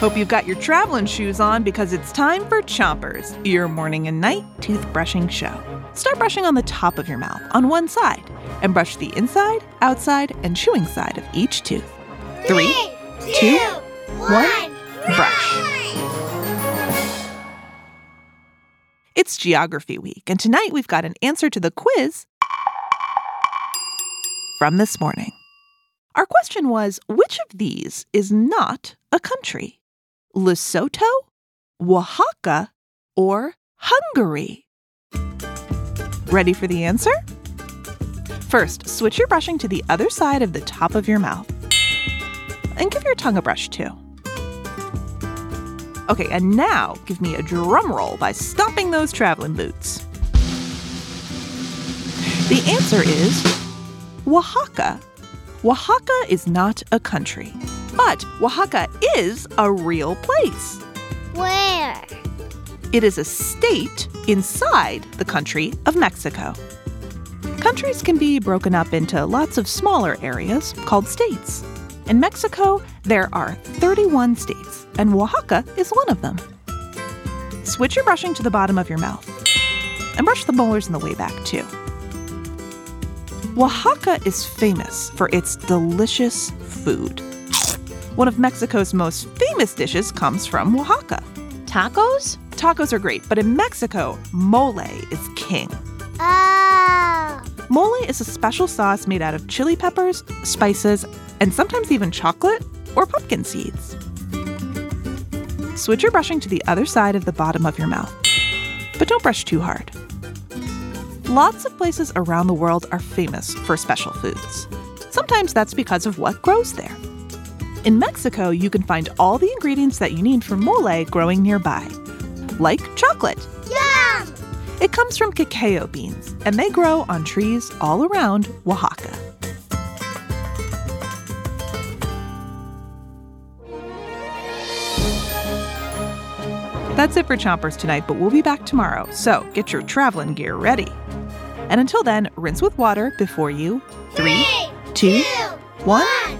Hope you've got your traveling shoes on because it's time for Chompers, your morning and night toothbrushing show. Start brushing on the top of your mouth on one side and brush the inside, outside, and chewing side of each tooth. Three, two, one, brush. It's Geography Week, and tonight we've got an answer to the quiz from this morning. Our question was which of these is not a country? Lesotho, Oaxaca, or Hungary? Ready for the answer? First, switch your brushing to the other side of the top of your mouth. And give your tongue a brush too. Okay, and now give me a drum roll by stomping those traveling boots. The answer is Oaxaca. Oaxaca is not a country. But Oaxaca is a real place. Where? It is a state inside the country of Mexico. Countries can be broken up into lots of smaller areas called states. In Mexico, there are 31 states, and Oaxaca is one of them. Switch your brushing to the bottom of your mouth and brush the molars in the way back, too. Oaxaca is famous for its delicious food. One of Mexico's most famous dishes comes from Oaxaca. Tacos? Tacos are great, but in Mexico, mole is king. Oh. Mole is a special sauce made out of chili peppers, spices, and sometimes even chocolate or pumpkin seeds. Switch your brushing to the other side of the bottom of your mouth, but don't brush too hard. Lots of places around the world are famous for special foods. Sometimes that's because of what grows there. In Mexico, you can find all the ingredients that you need for mole growing nearby, like chocolate. Yum! It comes from cacao beans, and they grow on trees all around Oaxaca. That's it for Chompers tonight, but we'll be back tomorrow, so get your traveling gear ready. And until then, rinse with water before you. Three, two, one,